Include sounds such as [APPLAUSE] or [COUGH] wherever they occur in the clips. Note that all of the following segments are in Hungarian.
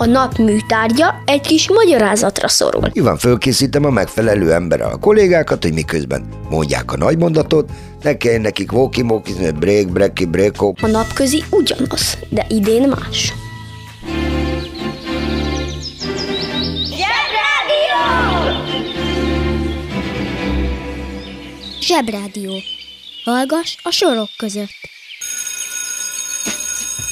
A nap műtárgya egy kis magyarázatra szorul. Nyilván fölkészítem a megfelelő emberrel a kollégákat, hogy miközben mondják a nagy mondatot, ne kelljen nekik walkie walkie break, breki, breko. A napközi ugyanaz, de idén más. Zsebrádió. Hallgass a sorok között.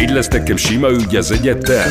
így lesz nekem sima ügy az egyetem.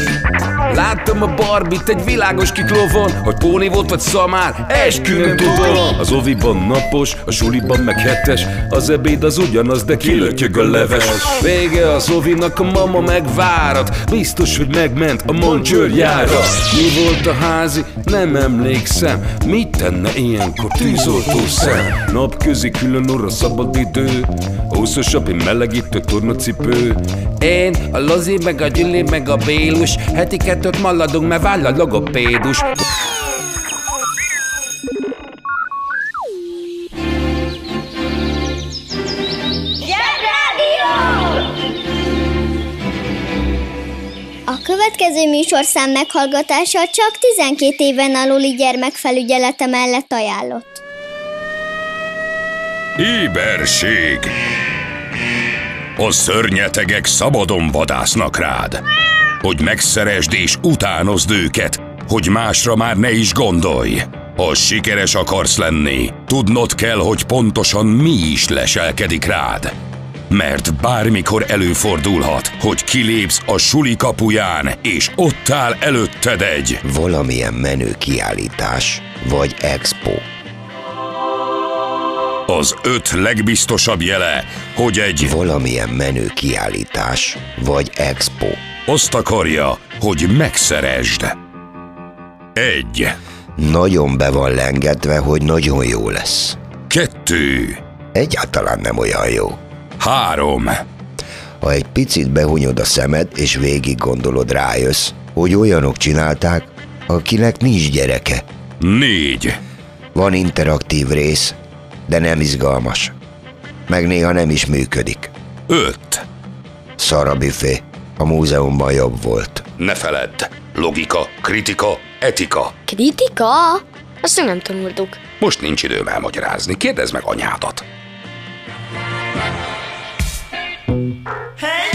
Láttam a barbit egy világos kiklovon Hogy póni volt vagy szamár, eskü tudom Az oviban napos, a suliban meg hetes Az ebéd az ugyanaz, de kilötyög a leves. Vége az ovinak, a mama megvárat Biztos, hogy megment a moncsőrjára Mi volt a házi? Nem emlékszem. Mit tenne ilyenkor tűzoltó szem? Napközi külön orra szabad idő. Húszosabb, melegítő tornacipő. Én, a Lozi, meg a Gyüli, meg a Bélus. Heti kettőt maladunk, mert váll a logopédus. A következő műsorszám meghallgatása csak 12 éven aluli gyermekfelügyelete mellett ajánlott. Éberség A szörnyetegek szabadon vadásznak rád. Hogy megszeresd és utánozd őket Hogy másra már ne is gondolj. Ha sikeres akarsz lenni Tudnod kell, hogy pontosan mi is leselkedik rád. Mert bármikor előfordulhat, hogy kilépsz a suli kapuján, és ott áll előtted egy Valamilyen menő kiállítás, vagy expo. Az öt legbiztosabb jele, hogy egy Valamilyen menő kiállítás, vagy expo. azt akarja, hogy megszeresd. Egy, Nagyon be van lengetve, hogy nagyon jó lesz. kettő, Egyáltalán nem olyan jó. három, Ha egy picit behunyod a szemed, és végig gondolod, rájössz, hogy olyanok csinálták, akinek nincs gyereke. négy, Van interaktív rész, de nem izgalmas. Meg néha nem is működik. öt. Szar a múzeumban jobb volt. Ne feledd, logika, kritika, etika. Kritika? Azt még nem tanultuk. Most nincs időm elmagyarázni, kérdezd meg anyádat. Haverom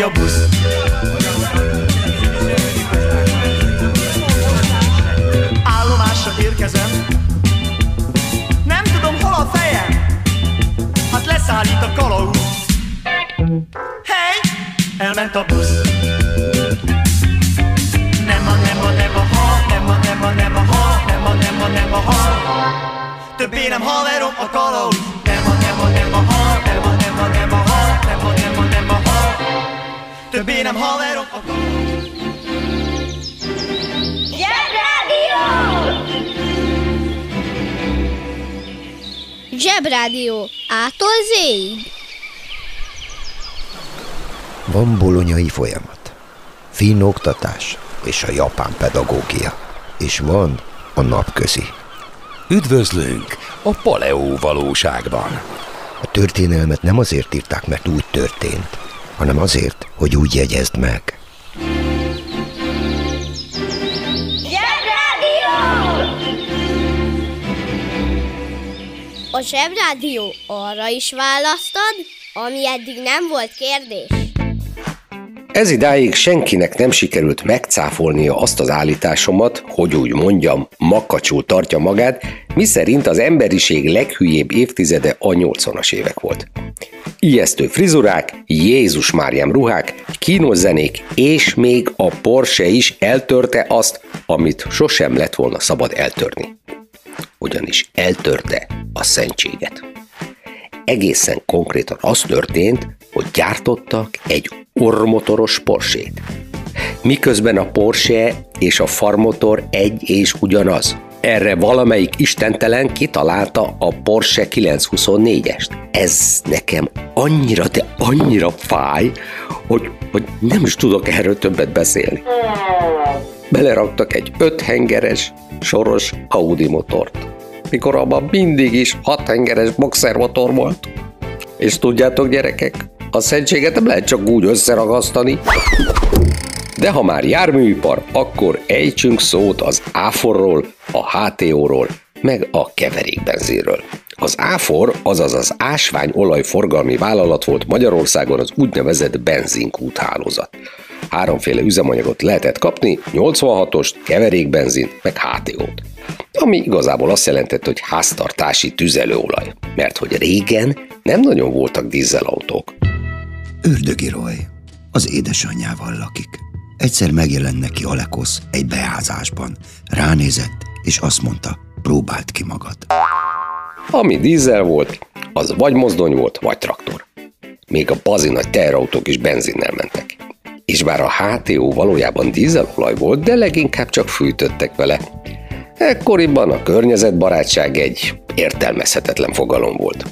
Ha megy Zsebrádió. Ától zéig. Van bolonyai folyamat, finn oktatás és a japán pedagógia, és van a napközi. Üdvözlünk a Paleó valóságban. A történelmet nem azért írták, mert úgy történt, hanem azért, hogy úgy jegyezd meg. A Zsebrádió arra is választad, ami eddig nem volt kérdés. Ez idáig senkinek nem sikerült megcáfolnia azt az állításomat, hogy úgy mondjam, makacsul tartja magát, miszerint az emberiség leghülyébb évtizede a 80-as évek volt. Ijesztő frizurák, Jézus Máriám ruhák, kínos és még a Porsche is eltörte azt, amit sosem lett volna szabad eltörni. Ugyanis eltörte a szentséget egészen konkrétan az történt, hogy gyártottak egy ormotoros Porsét. Miközben a Porsche és a farmotor egy és ugyanaz. Erre valamelyik istentelen kitalálta a Porsche 924-est. Ez nekem annyira, de annyira fáj, hogy, hogy nem is tudok erről többet beszélni. Beleraktak egy öthengeres, soros Audi motort mikor abban mindig is hat hengeres boxermotor volt. És tudjátok gyerekek, a szentséget nem lehet csak úgy összeragasztani. De ha már járműipar, akkor ejtsünk szót az áforról, a HTO-ról, meg a keverékbenzinről. Az áfor, azaz az ásványolaj forgalmi vállalat volt Magyarországon az úgynevezett benzinkúthálózat. Háromféle üzemanyagot lehetett kapni, 86-ost, keverékbenzint, meg HTO-t ami igazából azt jelentett, hogy háztartási tüzelőolaj, mert hogy régen nem nagyon voltak dízelautók. Ördögi Roy az édesanyjával lakik. Egyszer megjelent neki Alekosz egy beázásban. Ránézett, és azt mondta, próbált ki magad. Ami dízel volt, az vagy mozdony volt, vagy traktor. Még a bazi nagy teherautók is benzinnel mentek. És bár a HTO valójában dízelolaj volt, de leginkább csak fűtöttek vele, Ekkoriban a környezetbarátság egy értelmezhetetlen fogalom volt.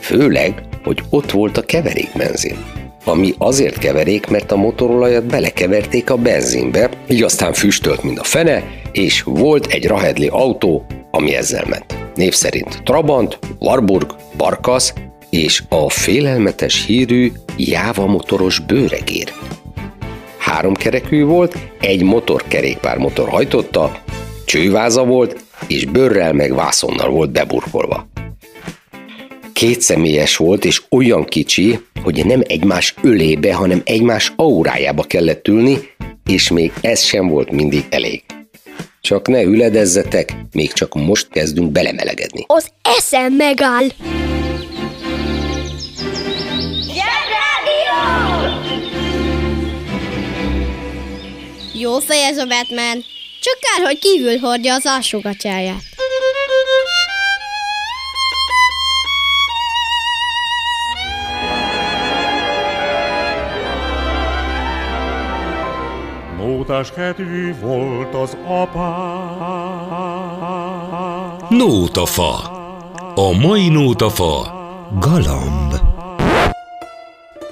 Főleg, hogy ott volt a keverékbenzin, ami azért keverék, mert a motorolajat belekeverték a benzinbe, így aztán füstölt, mint a fene, és volt egy rahedli autó, ami ezzel ment. Név szerint Trabant, Warburg, Barkas és a félelmetes hírű Jáva motoros bőregér. Három kerekű volt, egy motorkerékpár motor hajtotta, Csőváza volt, és bőrrel meg vászonnal volt beburkolva. Kétszemélyes volt, és olyan kicsi, hogy nem egymás ölébe, hanem egymás aurájába kellett ülni, és még ez sem volt mindig elég. Csak ne üledezzetek, még csak most kezdünk belemelegedni. Az eszem megáll! Jó fej ez a Batman. Csak kár, hogy kívül hordja az alsógatyáját. Nótás kedvű volt az apá. Nótafa. A mai nótafa Galamb.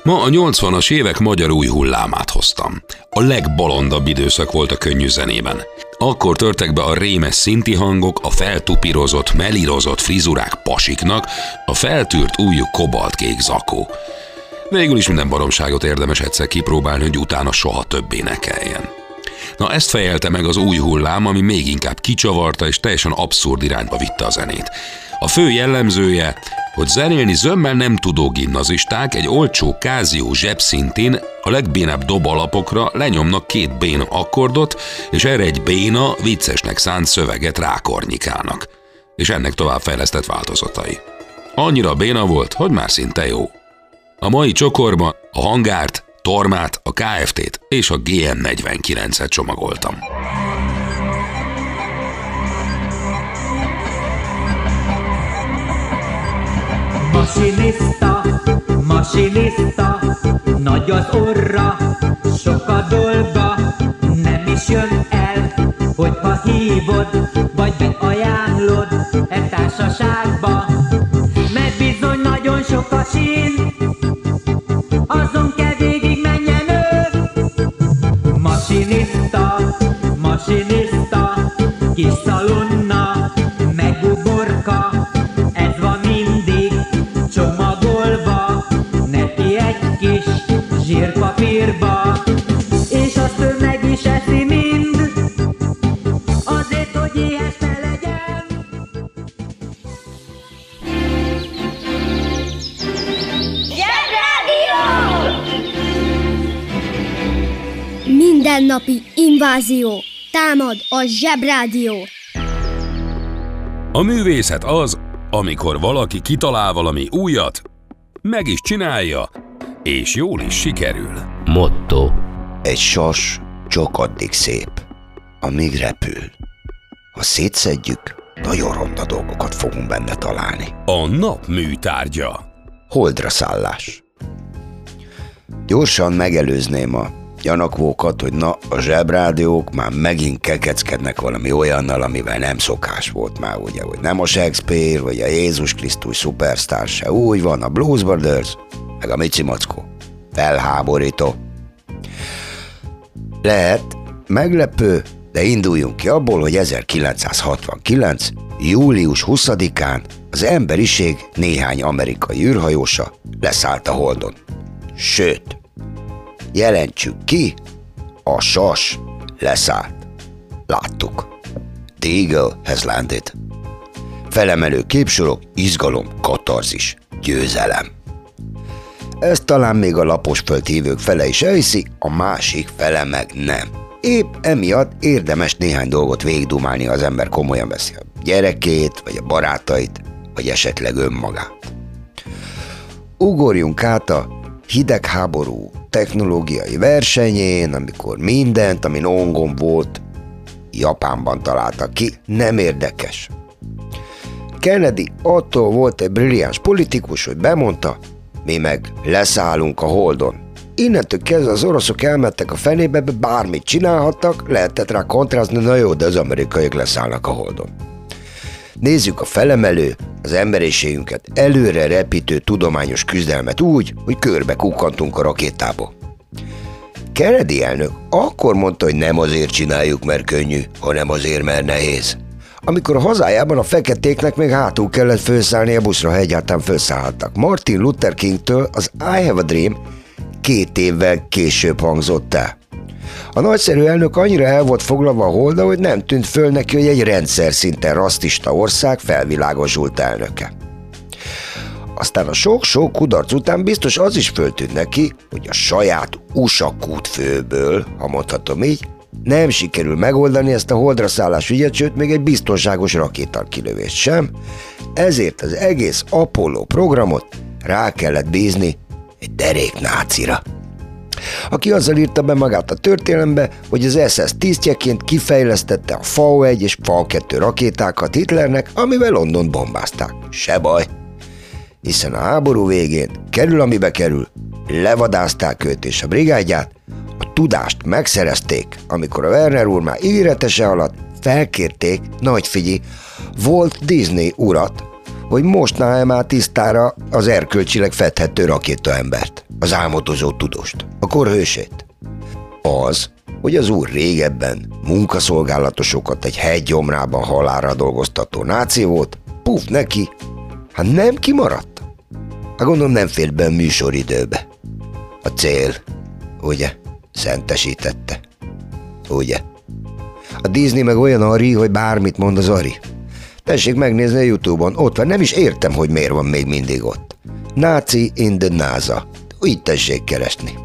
Ma a 80-as évek magyar új hullámát hoztam. A legbolondabb időszak volt a könnyű zenében. Akkor törtek be a rémes szinti hangok, a feltupírozott, melírozott frizurák pasiknak, a feltűrt újú kobaltkék zakó. Végül is minden baromságot érdemes egyszer kipróbálni, hogy utána soha többé ne kelljen. Na ezt fejelte meg az új hullám, ami még inkább kicsavarta és teljesen abszurd irányba vitte a zenét. A fő jellemzője, hogy zenélni zömmel nem tudó gimnazisták egy olcsó kázió zsebszintén a legbénább dobalapokra lenyomnak két béna akkordot, és erre egy béna viccesnek szánt szöveget rákornyikálnak. És ennek továbbfejlesztett változatai. Annyira béna volt, hogy már szinte jó. A mai csokorba a hangárt, Tormát, a KFT-t és a GM49-et csomagoltam. Masinista, masinista, nagy az orra, sok a dolga, nem is jön el, hogyha hívod, vagy beajánlod e társaságba. Mert bizony nagyon sok a sín, azon kell végig menjen ő. Masinista, masinista, kis szalonna, meguborka, Mindennapi invázió. Támad a zsebrádió. A művészet az, amikor valaki kitalál valami újat, meg is csinálja, és jól is sikerül. Motto. Egy sas csak addig szép, amíg repül. Ha szétszedjük, nagyon ronda dolgokat fogunk benne találni. A nap műtárgya. Holdra szállás. Gyorsan megelőzném a gyanakvókat, hogy na, a zsebrádiók már megint kekeckednek valami olyannal, amivel nem szokás volt már, ugye, hogy nem a Shakespeare, vagy a Jézus Krisztus szupersztár se. Úgy van, a Blues Brothers, meg a Mici Mackó. Felháborító. Lehet, meglepő, de induljunk ki abból, hogy 1969. július 20-án az emberiség néhány amerikai űrhajósa leszállt a Holdon. Sőt, jelentsük ki, a sas leszállt. Láttuk. The Eagle has landed. Felemelő képsorok, izgalom, katarzis, győzelem. Ezt talán még a lapos földhívők fele is elhiszi, a másik fele meg nem. Épp emiatt érdemes néhány dolgot végigdumálni, ha az ember komolyan veszi a gyerekét, vagy a barátait, vagy esetleg önmagát. Ugorjunk át a hidegháború technológiai versenyén, amikor mindent, ami ongon volt, Japánban találtak ki, nem érdekes. Kennedy attól volt egy brilliáns politikus, hogy bemondta, mi meg leszállunk a Holdon. Innentől kezdve az oroszok elmentek a fenébe, bármit csinálhattak, lehetett rá kontrázni, na jó, de az amerikaiak leszállnak a Holdon. Nézzük a felemelő, az emberiségünket előre repítő tudományos küzdelmet úgy, hogy körbe kukkantunk a rakétába. Kennedy elnök akkor mondta, hogy nem azért csináljuk, mert könnyű, hanem azért, mert nehéz. Amikor a hazájában a feketéknek még hátul kellett felszállni a buszra, ha egyáltalán felszállhattak. Martin Luther Kingtől az I Have a Dream két évvel később hangzott el. A nagyszerű elnök annyira el volt foglalva a holda, hogy nem tűnt föl neki, hogy egy rendszer szinten rasszista ország felvilágosult elnöke. Aztán a sok-sok kudarc után biztos az is föltűnt neki, hogy a saját USA kútfőből, ha mondhatom így, nem sikerül megoldani ezt a holdra szállás ügyet, sőt még egy biztonságos rakétar kilövést sem, ezért az egész Apollo programot rá kellett bízni egy derék nácira aki azzal írta be magát a történelembe, hogy az SS tisztjeként kifejlesztette a FAO-1 és FAO-2 rakétákat Hitlernek, amivel London bombázták. Se baj. Hiszen a háború végén, kerül amibe kerül, levadázták őt és a brigádját, a tudást megszerezték, amikor a Werner úr már ígéretese alatt felkérték, nagy figyi, volt Disney urat, hogy mostná már tisztára az erkölcsileg fedhető rakétaembert, az álmodozó tudóst, a korhősét. Az, hogy az úr régebben munkaszolgálatosokat egy hegy gyomrában halára dolgoztató náci volt, puf neki, hát nem kimaradt. Hát gondolom nem félt be a műsoridőbe. A cél, ugye, szentesítette. Ugye? A Disney meg olyan ari, hogy bármit mond az ari. Tessék megnézni a Youtube-on, ott van, nem is értem, hogy miért van még mindig ott. Nazi in the NASA. Így tessék keresni.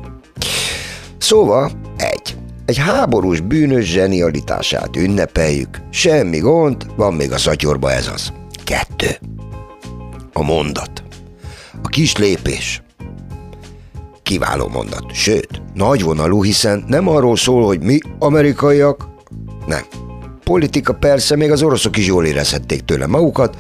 Szóval, egy. Egy háborús bűnös zsenialitását ünnepeljük. Semmi gond, van még a szatyorba ez az. Kettő. A mondat. A kis lépés. Kiváló mondat. Sőt, nagyvonalú, hiszen nem arról szól, hogy mi amerikaiak, nem, politika persze, még az oroszok is jól érezhették tőle magukat.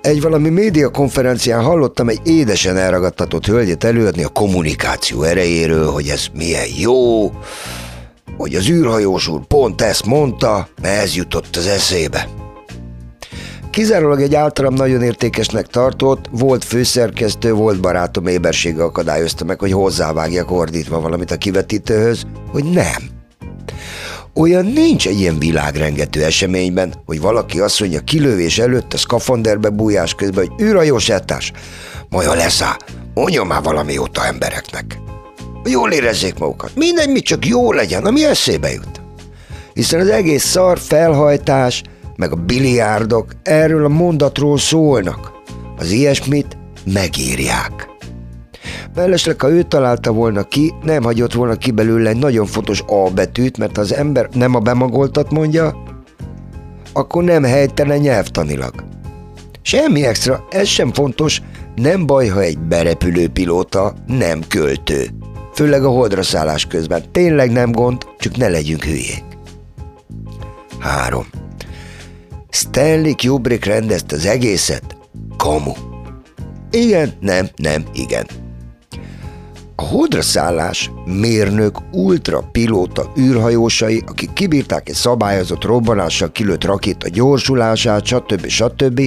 Egy valami média konferencián hallottam egy édesen elragadtatott hölgyet előadni a kommunikáció erejéről, hogy ez milyen jó, hogy az űrhajós úr pont ezt mondta, mert ez jutott az eszébe. Kizárólag egy általam nagyon értékesnek tartott, volt főszerkesztő, volt barátom ébersége akadályozta meg, hogy hozzávágjak ordítva valamit a kivetítőhöz, hogy nem. Olyan nincs egy ilyen világrengető eseményben, hogy valaki azt mondja kilövés előtt a szkafanderbe bújás közben, hogy űrhajósátás, majd ha leszáll, mondjon már valami jót a embereknek. Jól érezzék magukat. Mindegy, mi csak jó legyen, ami eszébe jut. Hiszen az egész szar felhajtás, meg a biliárdok erről a mondatról szólnak. Az ilyesmit megírják. Mellesleg, ha ő találta volna ki, nem hagyott volna ki belőle egy nagyon fontos A betűt, mert ha az ember nem a bemagoltat mondja, akkor nem helytelen nyelvtanilag. Semmi extra, ez sem fontos, nem baj, ha egy berepülő pilóta nem költő. Főleg a holdra szállás közben. Tényleg nem gond, csak ne legyünk hülyék. 3. Stanley Kubrick rendezte az egészet. Kamu. Igen, nem, nem, igen. A holdra szállás mérnök, ultrapilóta űrhajósai, akik kibírták egy szabályozott robbanással kilőtt rakéta gyorsulását, stb. stb.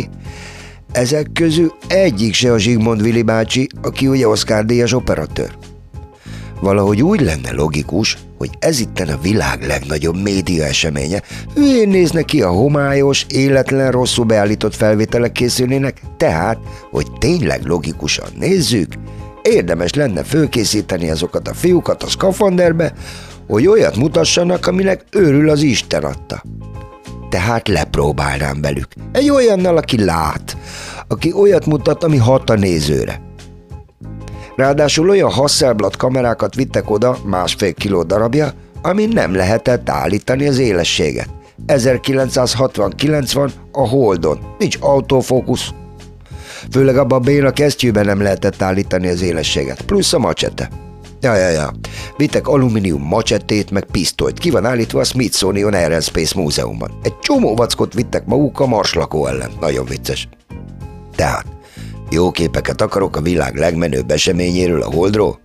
Ezek közül egyik se a Zsigmond Vili bácsi, aki ugye Oscar díjas operatőr. Valahogy úgy lenne logikus, hogy ez itten a világ legnagyobb média eseménye. Hülyén néznek ki a homályos, életlen, rosszul beállított felvételek készülnének, tehát, hogy tényleg logikusan nézzük, érdemes lenne fölkészíteni azokat a fiúkat a szkafanderbe, hogy olyat mutassanak, aminek őrül az Isten adta. Tehát lepróbálnám velük. Egy olyannal, aki lát, aki olyat mutat, ami hat a nézőre. Ráadásul olyan Hasselblad kamerákat vittek oda, másfél kiló darabja, ami nem lehetett állítani az élességet. 1969 van a Holdon, nincs autofókusz. Főleg abban a béna kesztyűben nem lehetett állítani az élességet, plusz a macsete. Ja, ja, ja. Vittek alumínium macsetét, meg pisztolyt. Ki van állítva a Smithsonian Aerospace Múzeumban. Egy csomó vackot vittek maguk a marslakó ellen. Nagyon vicces. Tehát, jó képeket akarok a világ legmenőbb eseményéről, a Holdról?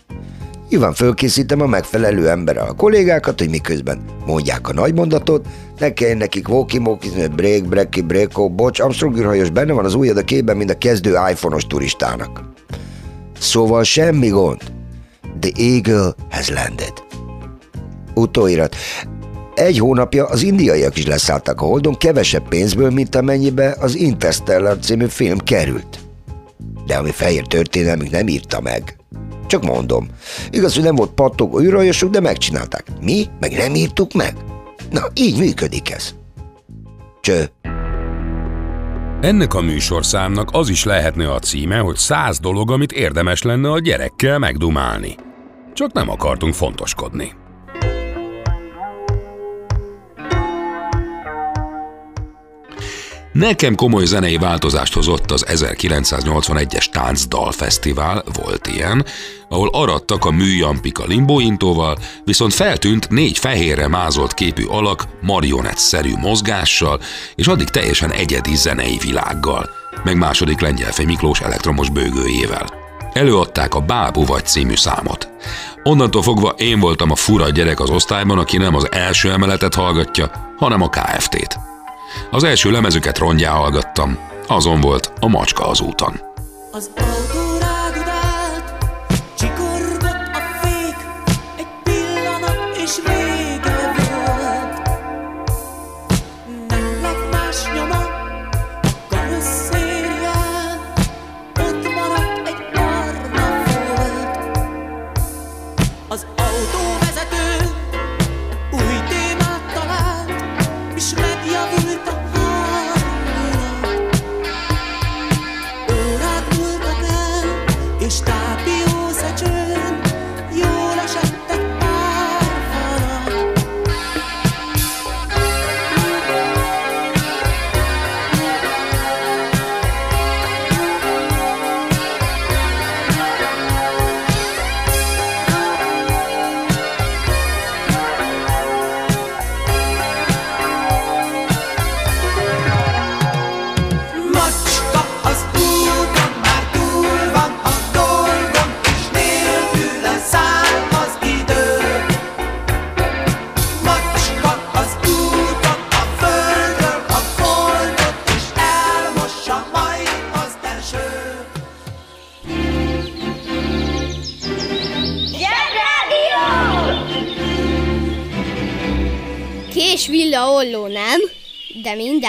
Nyilván fölkészítem a megfelelő emberrel a kollégákat, hogy miközben mondják a nagy mondatot, ne kelljen nekik walkie walkie break, breki, breko, bocs, Armstrong űrhajós benne van az ujjad a képben, mint a kezdő iPhone-os turistának. Szóval semmi gond. The Eagle has landed. Utóirat. Egy hónapja az indiaiak is leszálltak a Holdon kevesebb pénzből, mint amennyibe az Interstellar című film került. De ami fehér történelmük nem írta meg. Csak mondom. Igaz, hogy nem volt pattogó űrhajosok, de megcsinálták. Mi? Meg nem írtuk meg? Na, így működik ez. Cső. Ennek a műsorszámnak az is lehetne a címe, hogy száz dolog, amit érdemes lenne a gyerekkel megdumálni. Csak nem akartunk fontoskodni. Nekem komoly zenei változást hozott az 1981-es Táncdal Fesztivál, volt ilyen, ahol arattak a műjampika limbóintóval, viszont feltűnt négy fehérre mázolt képű alak marionett-szerű mozgással, és addig teljesen egyedi zenei világgal, meg második Lengyelfej Miklós elektromos bőgőjével. Előadták a Bábú vagy című számot. Onnantól fogva én voltam a fura gyerek az osztályban, aki nem az első emeletet hallgatja, hanem a KFT-t. Az első lemezüket rongyá hallgattam, azon volt a macska az úton. Az autó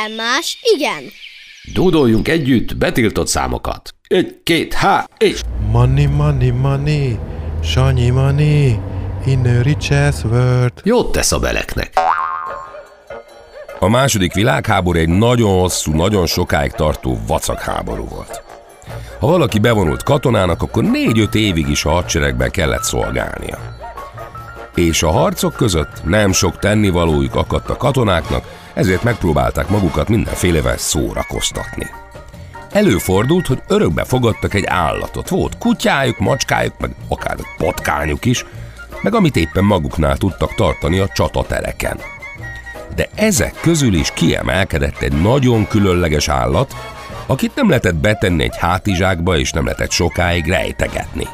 minden más igen. Dúdoljunk együtt betiltott számokat. Egy, két, há, és... Money, money, money, Sanyi money, in a richest world. Jót tesz a beleknek. A második világháború egy nagyon hosszú, nagyon sokáig tartó vacakháború volt. Ha valaki bevonult katonának, akkor négy-öt évig is a hadseregben kellett szolgálnia. És a harcok között nem sok tennivalójuk akadt a katonáknak, ezért megpróbálták magukat mindenfélevel szórakoztatni. Előfordult, hogy örökbe fogadtak egy állatot. Volt kutyájuk, macskájuk, meg akár egy patkányuk is, meg amit éppen maguknál tudtak tartani a csatatereken. De ezek közül is kiemelkedett egy nagyon különleges állat, akit nem lehetett betenni egy hátizsákba, és nem lehetett sokáig rejtegetni.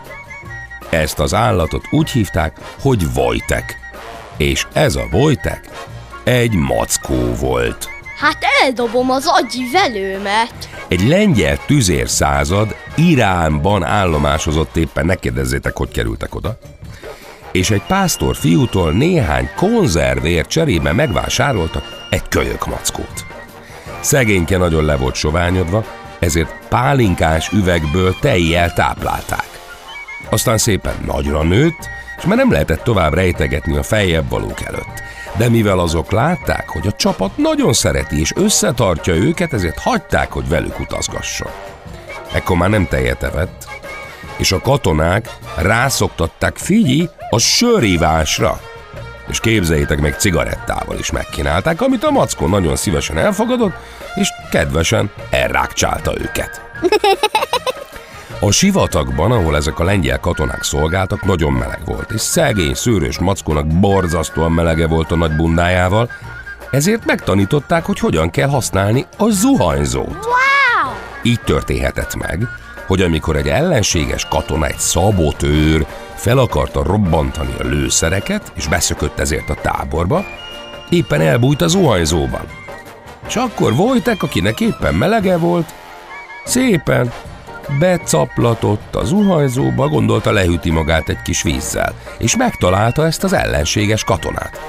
Ezt az állatot úgy hívták, hogy Vojtek. És ez a Vojtek egy mackó volt. Hát eldobom az agyi velőmet. Egy lengyel tüzér század Iránban állomásozott éppen, ne kérdezzétek, hogy kerültek oda. És egy pásztor fiútól néhány konzervért cserébe megvásároltak egy kölyök mackót. Szegényke nagyon le volt soványodva, ezért pálinkás üvegből tejjel táplálták. Aztán szépen nagyra nőtt, és már nem lehetett tovább rejtegetni a feljebb valók előtt. De mivel azok látták, hogy a csapat nagyon szereti és összetartja őket, ezért hagyták, hogy velük utazgasson. Ekkor már nem tejet evett, és a katonák rászoktatták Figyi a sörívásra. És képzeljétek meg, cigarettával is megkínálták, amit a mackó nagyon szívesen elfogadott, és kedvesen elrákcsálta őket. [LAUGHS] A sivatagban, ahol ezek a lengyel katonák szolgáltak, nagyon meleg volt, és szegény, szőrös mackónak borzasztóan melege volt a nagy bundájával, ezért megtanították, hogy hogyan kell használni a zuhanyzót. Wow! Így történhetett meg, hogy amikor egy ellenséges katona, egy szabotőr fel akarta robbantani a lőszereket, és beszökött ezért a táborba, éppen elbújt a zuhanyzóban. És akkor Vojtek, akinek éppen melege volt, szépen becaplatott a zuhanyzóba, gondolta lehűti magát egy kis vízzel, és megtalálta ezt az ellenséges katonát.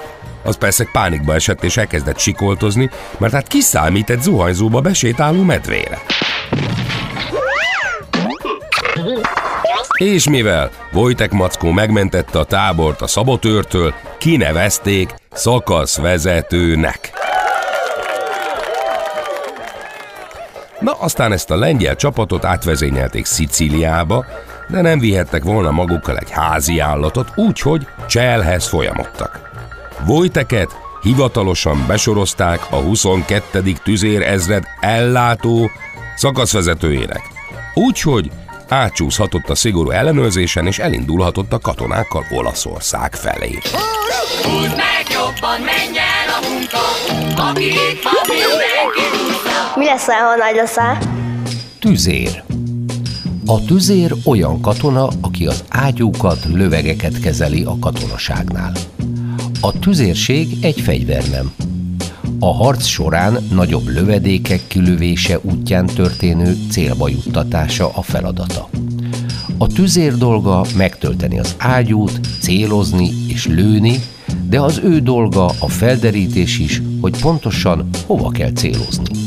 Az persze pánikba esett és elkezdett sikoltozni, mert hát kiszámít egy zuhanyzóba besétáló medvére. És mivel Vojtek Mackó megmentette a tábort a szabotőrtől, kinevezték szakaszvezetőnek. Na, aztán ezt a lengyel csapatot átvezényelték Szicíliába, de nem vihettek volna magukkal egy házi állatot, úgyhogy Cselhez folyamodtak. Vojteket hivatalosan besorozták a 22. tüzér ezred ellátó szakaszvezetőjének. Úgyhogy átcsúszhatott a szigorú ellenőrzésen, és elindulhatott a katonákkal Olaszország felé. Húzd meg jobban, menj el a munka, aki. Mi lesz, ha nagy leszel? Tüzér. A tüzér olyan katona, aki az ágyúkat, lövegeket kezeli a katonaságnál. A tüzérség egy fegyvernem. A harc során nagyobb lövedékek kilövése útján történő célba juttatása a feladata. A tüzér dolga megtölteni az ágyút, célozni és lőni, de az ő dolga a felderítés is, hogy pontosan hova kell célozni.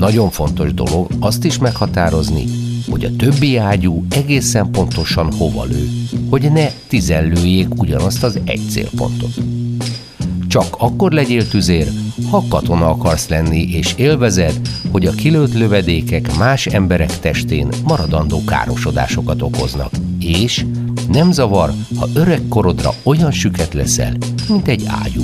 Nagyon fontos dolog azt is meghatározni, hogy a többi ágyú egészen pontosan hova lő, hogy ne tizellőjék ugyanazt az egy célpontot. Csak akkor legyél tüzér, ha katona akarsz lenni, és élvezed, hogy a kilőtt lövedékek más emberek testén maradandó károsodásokat okoznak, és nem zavar, ha öreg korodra olyan süket leszel, mint egy ágyú.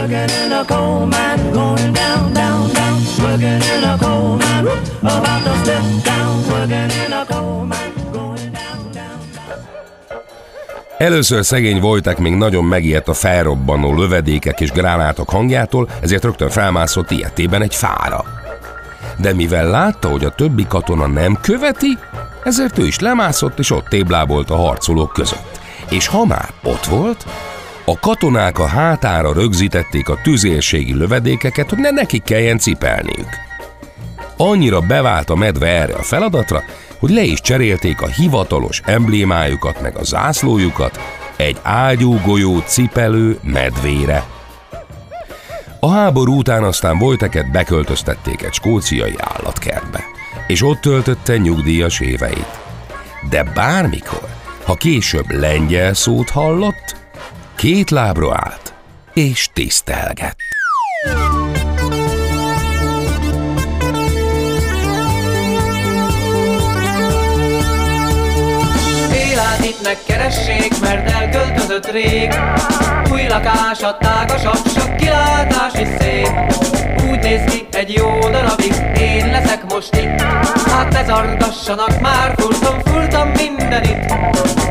Working in a coal mine, going down, down, down. Working in a coal mine, about to step down. Working in a coal mine. Először szegény Vojtek még nagyon megijedt a felrobbanó lövedékek és gránátok hangjától, ezért rögtön felmászott ilyetében egy fára. De mivel látta, hogy a többi katona nem követi, ezért ő is lemászott és ott téblábolt a harcolók között. És ha már ott volt, a katonák a hátára rögzítették a tüzérségi lövedékeket, hogy ne nekik kelljen cipelniük. Annyira bevált a medve erre a feladatra, hogy le is cserélték a hivatalos emblémájukat meg a zászlójukat, egy ágyúgolyó cipelő medvére. A háború után aztán Wojteket beköltöztették egy skóciai állatkertbe, és ott töltötte nyugdíjas éveit. De bármikor, ha később lengyel szót hallott, két lábra állt, és tisztelgett. Élát itt megkeressék, mert elköltözött rég. Új lakásat tágasabb, sok kilátás is szép. Úgy néz ki egy jó darabig, én leszek most itt. Hát ne zargassanak már, furtam, furtam mindenit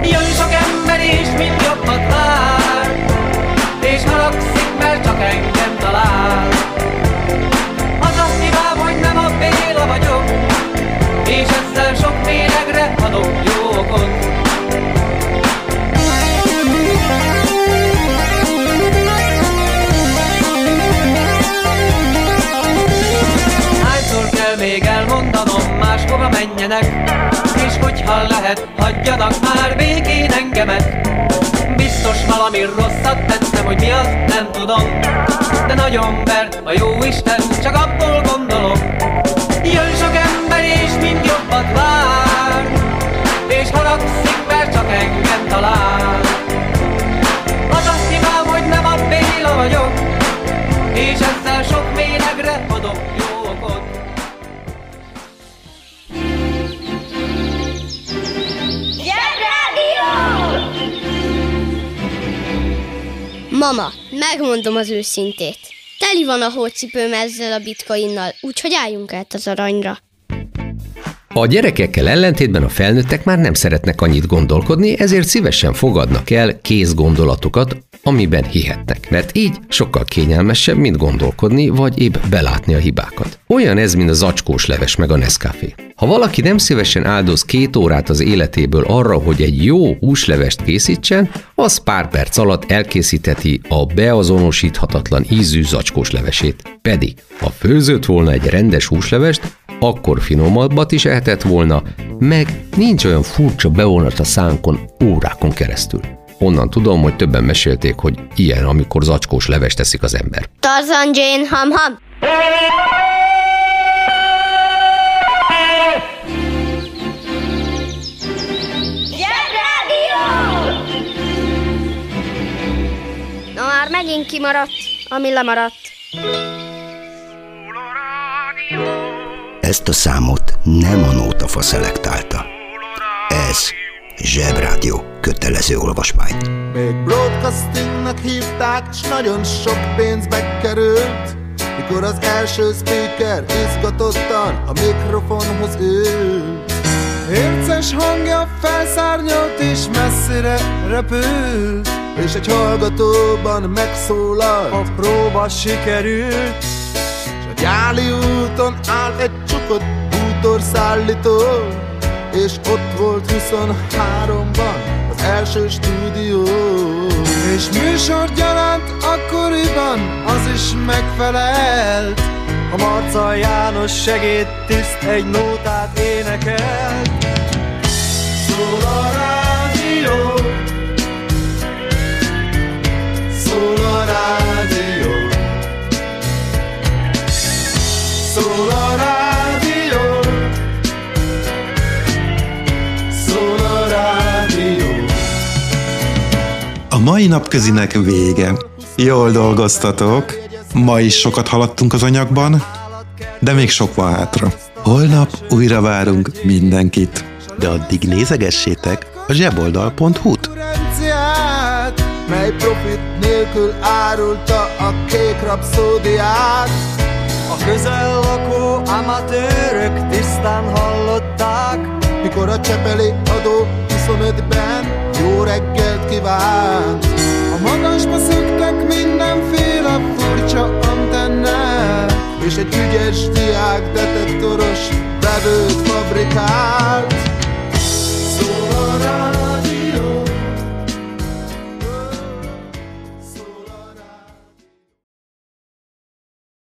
Jön sok ember és mind jobbat vár És haragszik, mert csak engem talál. Az a hibám, hogy nem a Béla vagyok És ezzel sok méregre adok jó okot. Még elmondanom, máshova menjenek És hogyha lehet, hagyjanak már békén engemet. Biztos valami rosszat tettem, hogy mi az, nem tudom. De nagyon vert a jó Isten, csak abból gondolom. Jön sok ember és mind jobbat vár. És haragszik, mert csak engem talál. Az a hibám, hogy nem a Béla vagyok. És ezzel sok méregre adok jó Mama, megmondom az őszintét. Teli van a hócipőm ezzel a bitcoinnal, úgyhogy álljunk át az aranyra. A gyerekekkel ellentétben a felnőttek már nem szeretnek annyit gondolkodni, ezért szívesen fogadnak el kész gondolatokat, amiben hihetnek. Mert így sokkal kényelmesebb, mint gondolkodni, vagy épp belátni a hibákat. Olyan ez, mint a zacskós leves meg a Nescafé. Ha valaki nem szívesen áldoz két órát az életéből arra, hogy egy jó húslevest készítsen, az pár perc alatt elkészítheti a beazonosíthatatlan ízű zacskós levesét. Pedig, ha főzött volna egy rendes húslevest, akkor finomabbat is ehetett volna, meg nincs olyan furcsa bevonat a szánkon órákon keresztül. Onnan tudom, hogy többen mesélték, hogy ilyen, amikor zacskós levest teszik az ember. Tarzan Jane Ham Ham. Na már megint kimaradt, ami lemaradt. Ezt a számot nem a Nótafa szelektálta. Ez Zsebrádió kötelező olvasmány. Még broadcastingnak hívták, s nagyon sok pénzbe került Mikor az első speaker izgatottan a mikrofonhoz ült Érces hangja felszárnyolt és messzire repült És egy hallgatóban megszólalt A próba sikerült S a gyáli úton áll egy bútorszállító És ott volt 23-ban az első stúdió. És műsor gyanánt akkoriban az is megfelelt. A Marca János segédtiszt egy nótát énekelt. Szól a rádió. Szól a rádió. Szól a rádió A mai napközinek vége. Jól dolgoztatok. Ma is sokat haladtunk az anyagban, de még sok van hátra. Holnap újra várunk mindenkit. De addig nézegessétek a zseboldal.hu-t. Mely profit nélkül árulta a kék rapszódiát A közel lakó amatőrök tisztán hallották Mikor a csepeli adó 25-ben jó reggelt kíván A magasba szöktek mindenféle furcsa antennák. És egy ügyes diák detektoros vevőt fabrikált